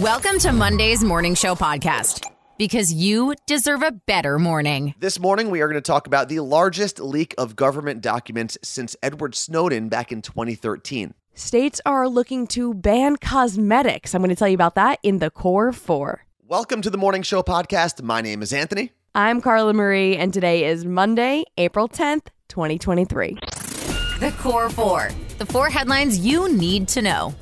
Welcome to Monday's Morning Show podcast because you deserve a better morning. This morning, we are going to talk about the largest leak of government documents since Edward Snowden back in 2013. States are looking to ban cosmetics. I'm going to tell you about that in the Core 4. Welcome to the Morning Show podcast. My name is Anthony. I'm Carla Marie, and today is Monday, April 10th, 2023. The Core 4. The four headlines you need to know.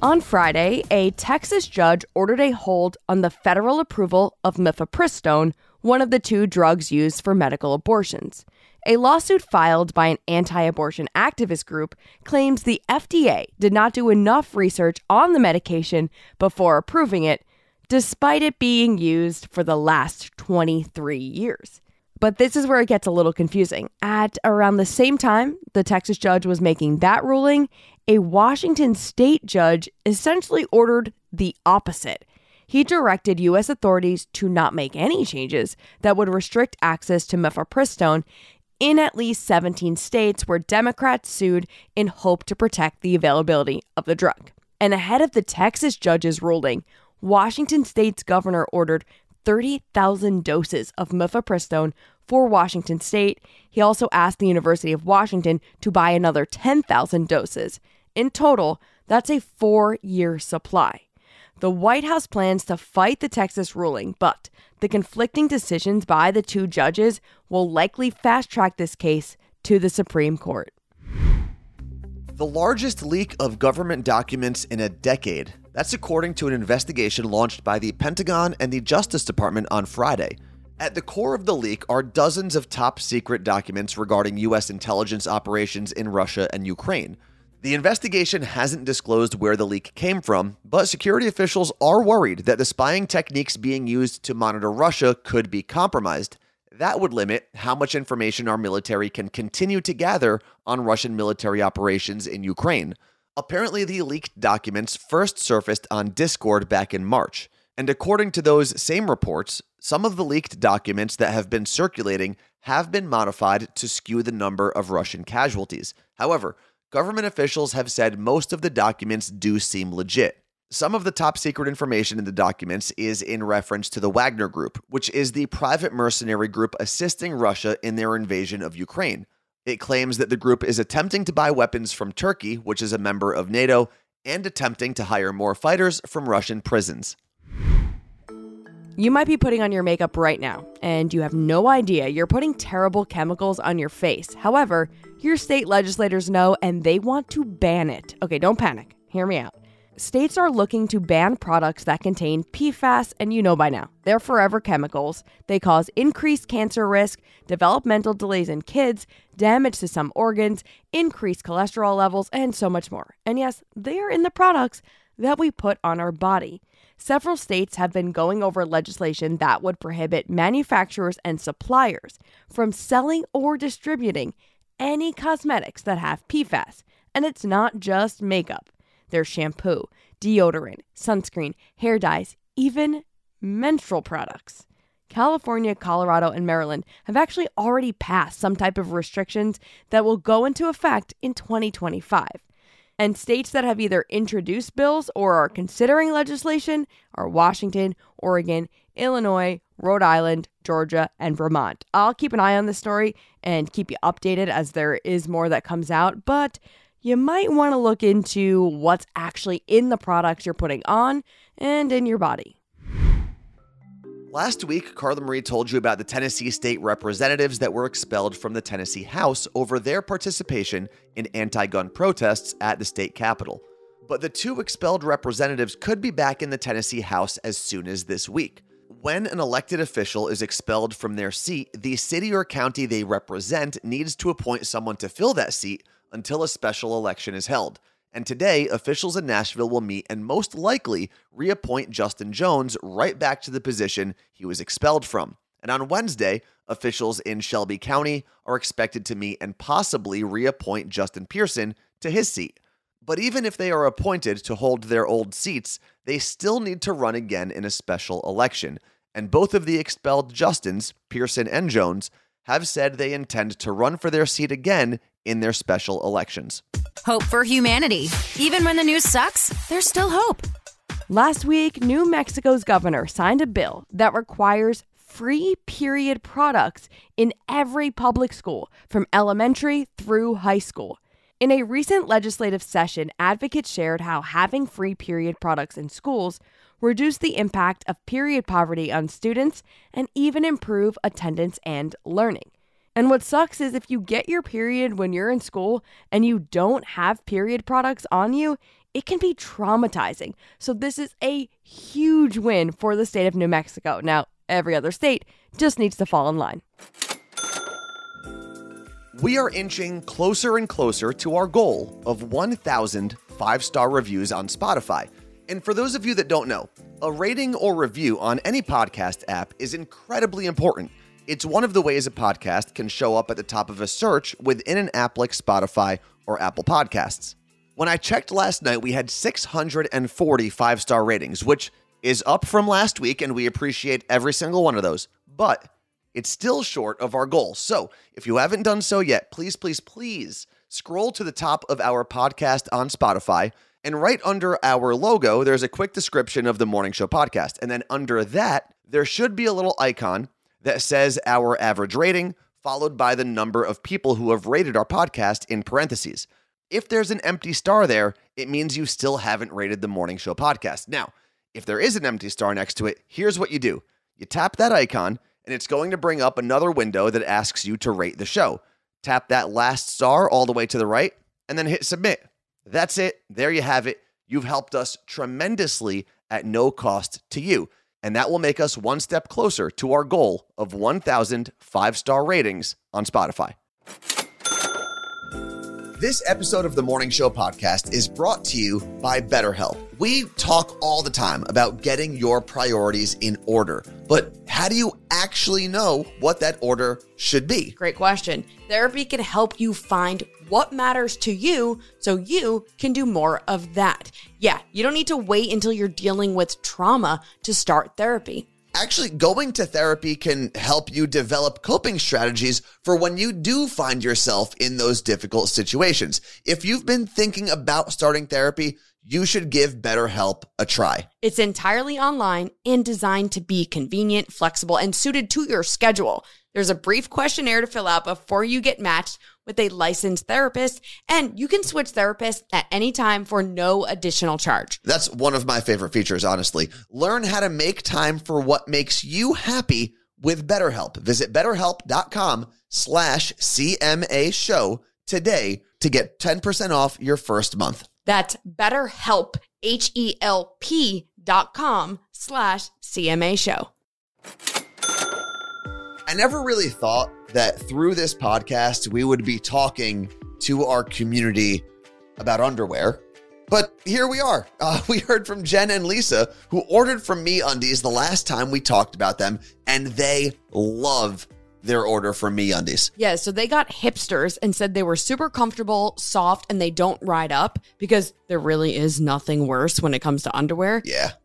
On Friday, a Texas judge ordered a hold on the federal approval of mifepristone, one of the two drugs used for medical abortions. A lawsuit filed by an anti abortion activist group claims the FDA did not do enough research on the medication before approving it, despite it being used for the last 23 years. But this is where it gets a little confusing. At around the same time the Texas judge was making that ruling, a Washington state judge essentially ordered the opposite. He directed U.S. authorities to not make any changes that would restrict access to mifepristone in at least 17 states where Democrats sued in hope to protect the availability of the drug. And ahead of the Texas judge's ruling, Washington state's governor ordered 30,000 doses of mifepristone for Washington state. He also asked the University of Washington to buy another 10,000 doses. In total, that's a four year supply. The White House plans to fight the Texas ruling, but the conflicting decisions by the two judges will likely fast track this case to the Supreme Court. The largest leak of government documents in a decade. That's according to an investigation launched by the Pentagon and the Justice Department on Friday. At the core of the leak are dozens of top secret documents regarding U.S. intelligence operations in Russia and Ukraine. The investigation hasn't disclosed where the leak came from, but security officials are worried that the spying techniques being used to monitor Russia could be compromised. That would limit how much information our military can continue to gather on Russian military operations in Ukraine. Apparently, the leaked documents first surfaced on Discord back in March. And according to those same reports, some of the leaked documents that have been circulating have been modified to skew the number of Russian casualties. However, government officials have said most of the documents do seem legit. Some of the top secret information in the documents is in reference to the Wagner Group, which is the private mercenary group assisting Russia in their invasion of Ukraine. It claims that the group is attempting to buy weapons from Turkey, which is a member of NATO, and attempting to hire more fighters from Russian prisons. You might be putting on your makeup right now, and you have no idea you're putting terrible chemicals on your face. However, your state legislators know and they want to ban it. Okay, don't panic. Hear me out. States are looking to ban products that contain PFAS, and you know by now, they're forever chemicals. They cause increased cancer risk, developmental delays in kids, damage to some organs, increased cholesterol levels, and so much more. And yes, they are in the products that we put on our body. Several states have been going over legislation that would prohibit manufacturers and suppliers from selling or distributing any cosmetics that have PFAS. And it's not just makeup, there's shampoo, deodorant, sunscreen, hair dyes, even menstrual products. California, Colorado, and Maryland have actually already passed some type of restrictions that will go into effect in 2025. And states that have either introduced bills or are considering legislation are Washington, Oregon, Illinois, Rhode Island, Georgia, and Vermont. I'll keep an eye on this story and keep you updated as there is more that comes out, but you might want to look into what's actually in the products you're putting on and in your body. Last week, Carla Marie told you about the Tennessee state representatives that were expelled from the Tennessee House over their participation in anti gun protests at the state capitol. But the two expelled representatives could be back in the Tennessee House as soon as this week. When an elected official is expelled from their seat, the city or county they represent needs to appoint someone to fill that seat until a special election is held. And today, officials in Nashville will meet and most likely reappoint Justin Jones right back to the position he was expelled from. And on Wednesday, officials in Shelby County are expected to meet and possibly reappoint Justin Pearson to his seat. But even if they are appointed to hold their old seats, they still need to run again in a special election. And both of the expelled Justins, Pearson and Jones, have said they intend to run for their seat again in their special elections. Hope for humanity. Even when the news sucks, there's still hope. Last week, New Mexico's governor signed a bill that requires free period products in every public school from elementary through high school. In a recent legislative session, advocates shared how having free period products in schools reduce the impact of period poverty on students and even improve attendance and learning. And what sucks is if you get your period when you're in school and you don't have period products on you, it can be traumatizing. So, this is a huge win for the state of New Mexico. Now, every other state just needs to fall in line. We are inching closer and closer to our goal of 1,000 five star reviews on Spotify. And for those of you that don't know, a rating or review on any podcast app is incredibly important. It's one of the ways a podcast can show up at the top of a search within an app like Spotify or Apple Podcasts. When I checked last night, we had 640 five star ratings, which is up from last week, and we appreciate every single one of those. But it's still short of our goal. So if you haven't done so yet, please, please, please scroll to the top of our podcast on Spotify. And right under our logo, there's a quick description of the Morning Show podcast. And then under that, there should be a little icon that says our average rating, followed by the number of people who have rated our podcast in parentheses. If there's an empty star there, it means you still haven't rated the Morning Show podcast. Now, if there is an empty star next to it, here's what you do you tap that icon and it's going to bring up another window that asks you to rate the show. Tap that last star all the way to the right and then hit submit. That's it. There you have it. You've helped us tremendously at no cost to you. And that will make us one step closer to our goal of 1,000 five star ratings on Spotify. This episode of the Morning Show podcast is brought to you by BetterHelp. We talk all the time about getting your priorities in order, but how do you actually know what that order should be? Great question. Therapy can help you find what matters to you so you can do more of that. Yeah, you don't need to wait until you're dealing with trauma to start therapy actually going to therapy can help you develop coping strategies for when you do find yourself in those difficult situations. If you've been thinking about starting therapy, you should give BetterHelp a try. It's entirely online and designed to be convenient, flexible, and suited to your schedule. There's a brief questionnaire to fill out before you get matched with a licensed therapist, and you can switch therapists at any time for no additional charge. That's one of my favorite features, honestly. Learn how to make time for what makes you happy with BetterHelp. Visit betterhelp.com slash CMA show today to get 10% off your first month. That's betterhelp, H-E-L-P dot com slash CMA show. I never really thought that through this podcast, we would be talking to our community about underwear. But here we are. Uh, we heard from Jen and Lisa, who ordered from MeUndies the last time we talked about them, and they love their order from MeUndies. Yeah, so they got hipsters and said they were super comfortable, soft, and they don't ride up because there really is nothing worse when it comes to underwear. Yeah.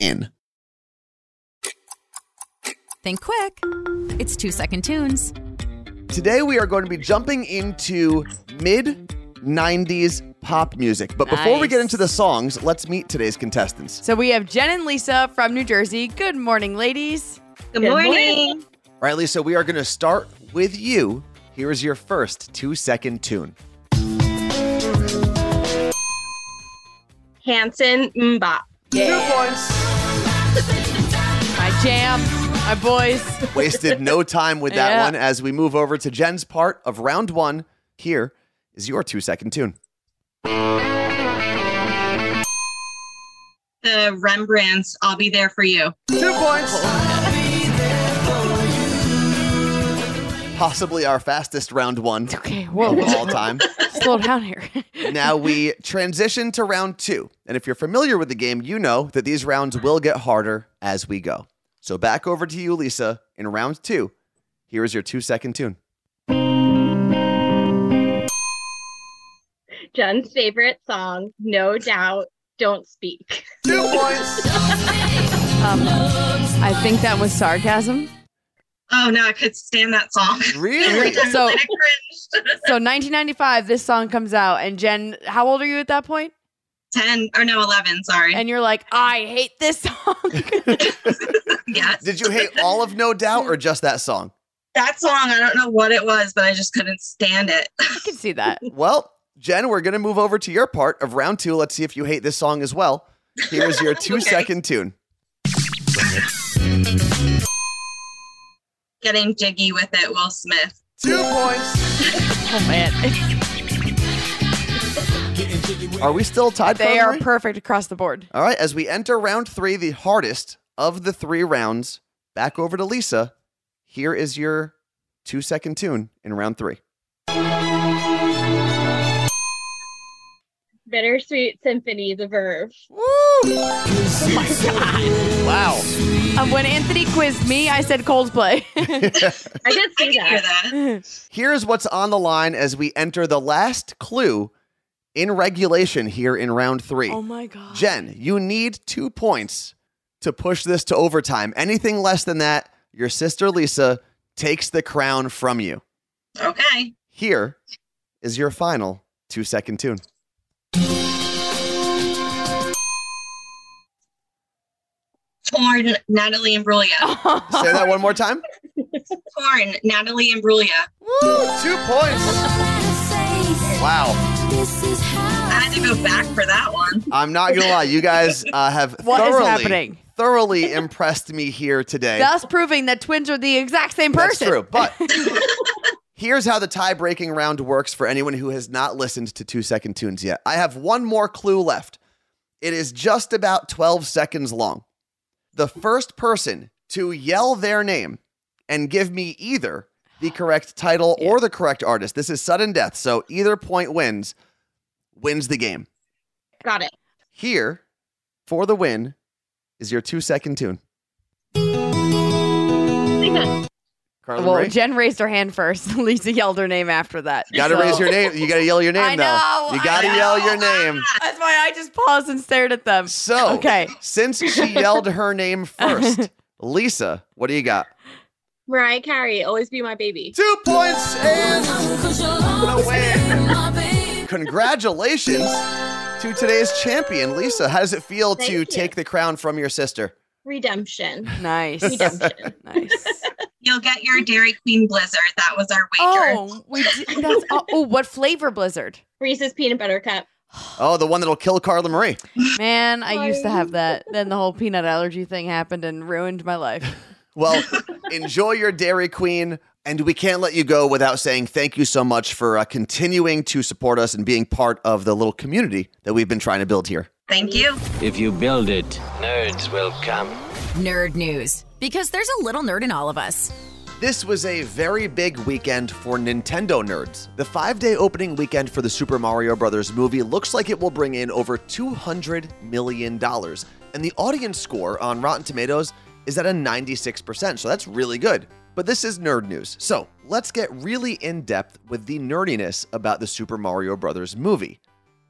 in. Think quick. It's two second tunes. Today we are going to be jumping into mid 90s pop music. But before we Nice. get into the songs, let's meet today's contestants. So we have Jen and Lisa from New Jersey. Good morning, ladies. Good morning. All right, Lisa, we are going to start with you. Here is your first two second tune. Hanson MMMBop. Two points. Champ, my boys. Wasted no time with that Yeah. one as we move over to Jen's part of round one. Here is your two second tune. The Rembrandts, I'll be there for you. Two points. Possibly our fastest round one Okay, whoa, of all time. slow down here. now we transition to round two. And if you're familiar with the game, you know that these rounds will get harder as we go. So back over to you, Lisa, in round two. Here is your two second tune. Jen's favorite song, no doubt, Don't Speak. Two points. Um, I think that was sarcasm. Oh no, I could stand that song. Really? So- So 1995, this song comes out, and Jen, how old are you at that point? Ten or no, eleven. Sorry. And you're like, I hate this song. yes. Did you hate all of No Doubt or just that song? that song? I don't know what it was, but I just couldn't stand it. I can see that. Well, Jen, we're going to move over to your part of round two. Let's see if you hate this song as well. Here's your two second tune. Getting jiggy with it, Will Smith. Two points. Oh man, Are we still tied? they are Carly? perfect across the board. All right, as we enter round three, the hardest of the three rounds, back over to Lisa. Here is your two second tune in round three. Bittersweet Symphony, The Verve. Oh my god! Wow. Um, when Anthony quizzed me, I said Coldplay. I did I see can hear that. that. Here's what's on the line as we enter the last clue in regulation here in round three. oh my god. Jen, you need two points to push this to overtime. Anything less than that, your sister Lisa takes the crown from you. Okay. Here is your final two second tune. Torn, Natalie Imbruglia. Say that one more time. Torn, Natalie Imbruglia. Woo, two points. Wow. I had to go back for that one. I'm not gonna lie, you guys uh, have What is thoroughly, happening? thoroughly impressed me here today. Thus proving that twins are the exact same That's person. true. But here's how the tie breaking round works for anyone who has not listened to two second tunes yet. I have one more clue left. It is just about 12 seconds long. The first person to yell their name and give me either the correct title or the correct artist, this is sudden death. So either point wins, wins the game. Got it. Here for the win is your two second tune. Lisa. Well, Marie? Jen raised her hand first. Lisa yelled her name after that. You gotta So- raise your name. You gotta yell your name I though. know, you gotta know. yell your name. That's why I just paused and stared at them. So, Okay. since she yelled her name first, Lisa, what do you got? Mariah Carey, Always Be My Baby. Two points and the win. Congratulations to today's champion, Lisa. How does it feel Thank to you. take the crown from your sister? Redemption. Nice. Redemption. nice. You'll get your Dairy Queen Blizzard. That was our wager. Oh, we did, that's oh, oh, what flavor blizzard? Reese's Peanut Butter Cup. Oh, the one that'll kill Carla Marie. Man, I used to have that. Then the whole peanut allergy thing happened and ruined my life. Well, enjoy your Dairy Queen. And we can't let you go without saying thank you so much for uh, continuing to support us and being part of the little community that we've been trying to build here. Thank you. If you build it, nerds will come. Nerd news. Because there's a little nerd in all of us. This was a very big weekend for Nintendo nerds. The five day opening weekend for the Super Mario Bros. movie looks like it will bring in over $200 million. And the audience score on Rotten Tomatoes is at a 96%, so that's really good. But this is nerd news. So let's get really in depth with the nerdiness about the Super Mario Bros. movie.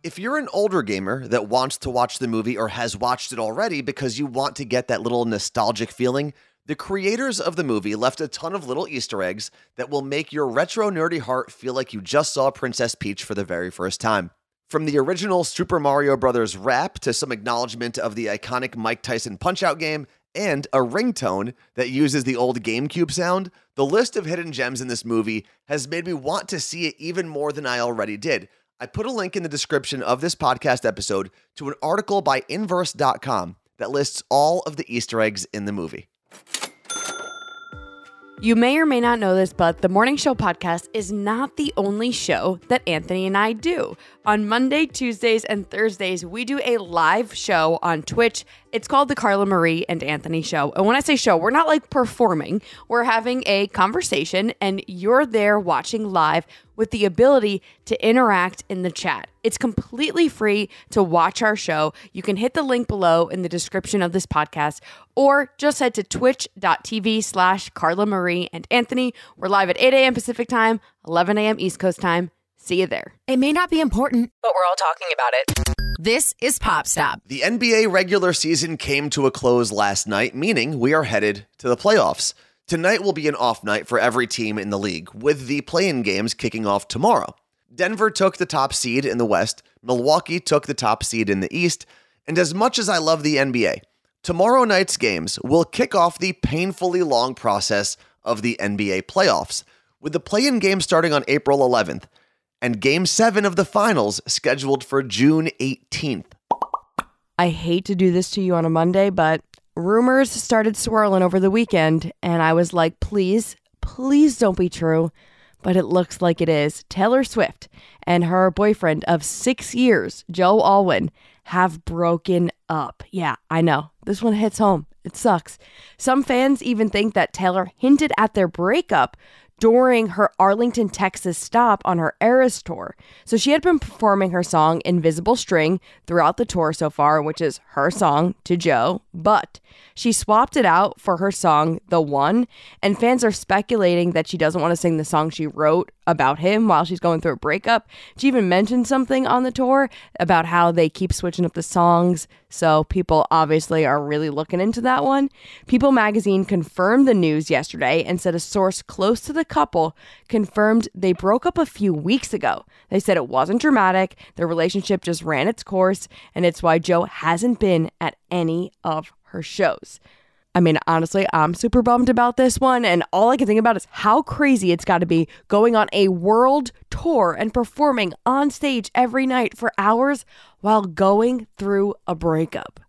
If you're an older gamer that wants to watch the movie or has watched it already because you want to get that little nostalgic feeling, the creators of the movie left a ton of little Easter eggs that will make your retro nerdy heart feel like you just saw Princess Peach for the very first time. From the original Super Mario Bros. rap to some acknowledgement of the iconic Mike Tyson Punch Out game and a ringtone that uses the old GameCube sound, the list of hidden gems in this movie has made me want to see it even more than I already did. I put a link in the description of this podcast episode to an article by Inverse.com that lists all of the Easter eggs in the movie. You may or may not know this, but the Morning Show podcast is not the only show that Anthony and I do. On Monday, Tuesdays, and Thursdays, we do a live show on Twitch. It's called The Carla Marie and Anthony Show. And when I say show, we're not like performing, we're having a conversation, and you're there watching live with the ability to interact in the chat. It's completely free to watch our show. You can hit the link below in the description of this podcast or just head to twitch.tv slash Carla Marie and Anthony. We're live at 8 a.m. Pacific time, 11 a.m. East Coast time. See you there. It may not be important, but we're all talking about it. This is Pop Stop. The NBA regular season came to a close last night, meaning we are headed to the playoffs. Tonight will be an off night for every team in the league, with the play in games kicking off tomorrow. Denver took the top seed in the West, Milwaukee took the top seed in the East, and as much as I love the NBA, tomorrow night's games will kick off the painfully long process of the NBA playoffs, with the play in game starting on April 11th and game seven of the finals scheduled for June 18th. I hate to do this to you on a Monday, but rumors started swirling over the weekend, and I was like, please, please don't be true. But it looks like it is. Taylor Swift and her boyfriend of six years, Joe Alwyn, have broken up. Yeah, I know. This one hits home. It sucks. Some fans even think that Taylor hinted at their breakup during her Arlington, Texas stop on her Eras tour. So she had been performing her song Invisible String throughout the tour so far, which is her song to Joe, but she swapped it out for her song The One, and fans are speculating that she doesn't want to sing the song she wrote about him while she's going through a breakup. She even mentioned something on the tour about how they keep switching up the songs, so people obviously are really looking into that one. People magazine confirmed the news yesterday and said a source close to the couple confirmed they broke up a few weeks ago. They said it wasn't dramatic, their relationship just ran its course, and it's why Joe hasn't been at any of her shows. I mean, honestly, I'm super bummed about this one. And all I can think about is how crazy it's got to be going on a world tour and performing on stage every night for hours while going through a breakup.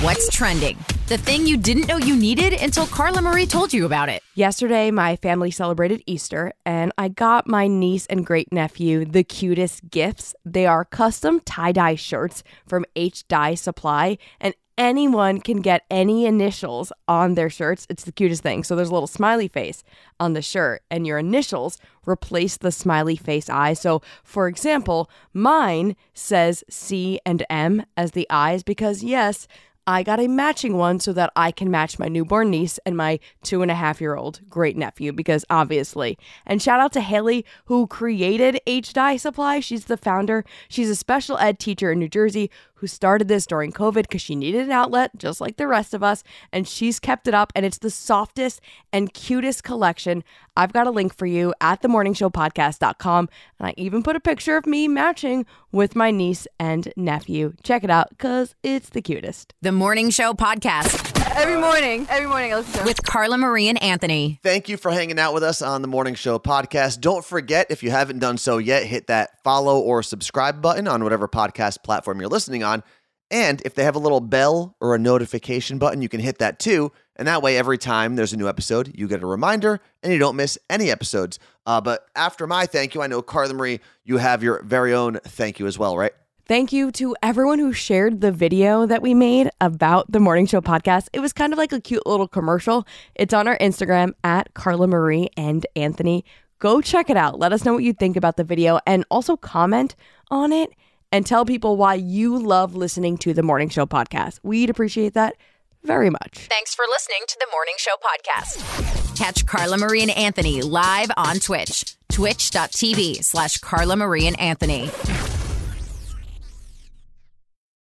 What's trending? The thing you didn't know you needed until Carla Marie told you about it. Yesterday, my family celebrated Easter, and I got my niece and great nephew the cutest gifts. They are custom tie dye shirts from H Dye Supply, and anyone can get any initials on their shirts. It's the cutest thing. So there's a little smiley face on the shirt, and your initials replace the smiley face eyes. So, for example, mine says C and M as the eyes because, yes, I got a matching one so that I can match my newborn niece and my two and a half year old great nephew, because obviously. And shout out to Haley, who created H Dye Supply. She's the founder. She's a special ed teacher in New Jersey who started this during COVID because she needed an outlet, just like the rest of us. And she's kept it up, and it's the softest and cutest collection. I've got a link for you at themorningshowpodcast.com. And I even put a picture of me matching with my niece and nephew. Check it out because it's the cutest. The Morning Show Podcast Every morning, every morning I listen to with Carla Marie and Anthony. Thank you for hanging out with us on the Morning Show podcast. Don't forget, if you haven't done so yet, hit that follow or subscribe button on whatever podcast platform you're listening on. And if they have a little bell or a notification button, you can hit that too. And that way, every time there's a new episode, you get a reminder and you don't miss any episodes. Uh, but after my thank you, I know Carla Marie, you have your very own thank you as well, right? Thank you to everyone who shared the video that we made about the Morning Show podcast. It was kind of like a cute little commercial. It's on our Instagram at Carla Marie and Anthony. Go check it out. Let us know what you think about the video and also comment on it and tell people why you love listening to the Morning Show podcast. We'd appreciate that very much. Thanks for listening to the Morning Show Podcast. Catch Carla Marie and Anthony live on Twitch, twitch.tv slash Carla Marie and Anthony.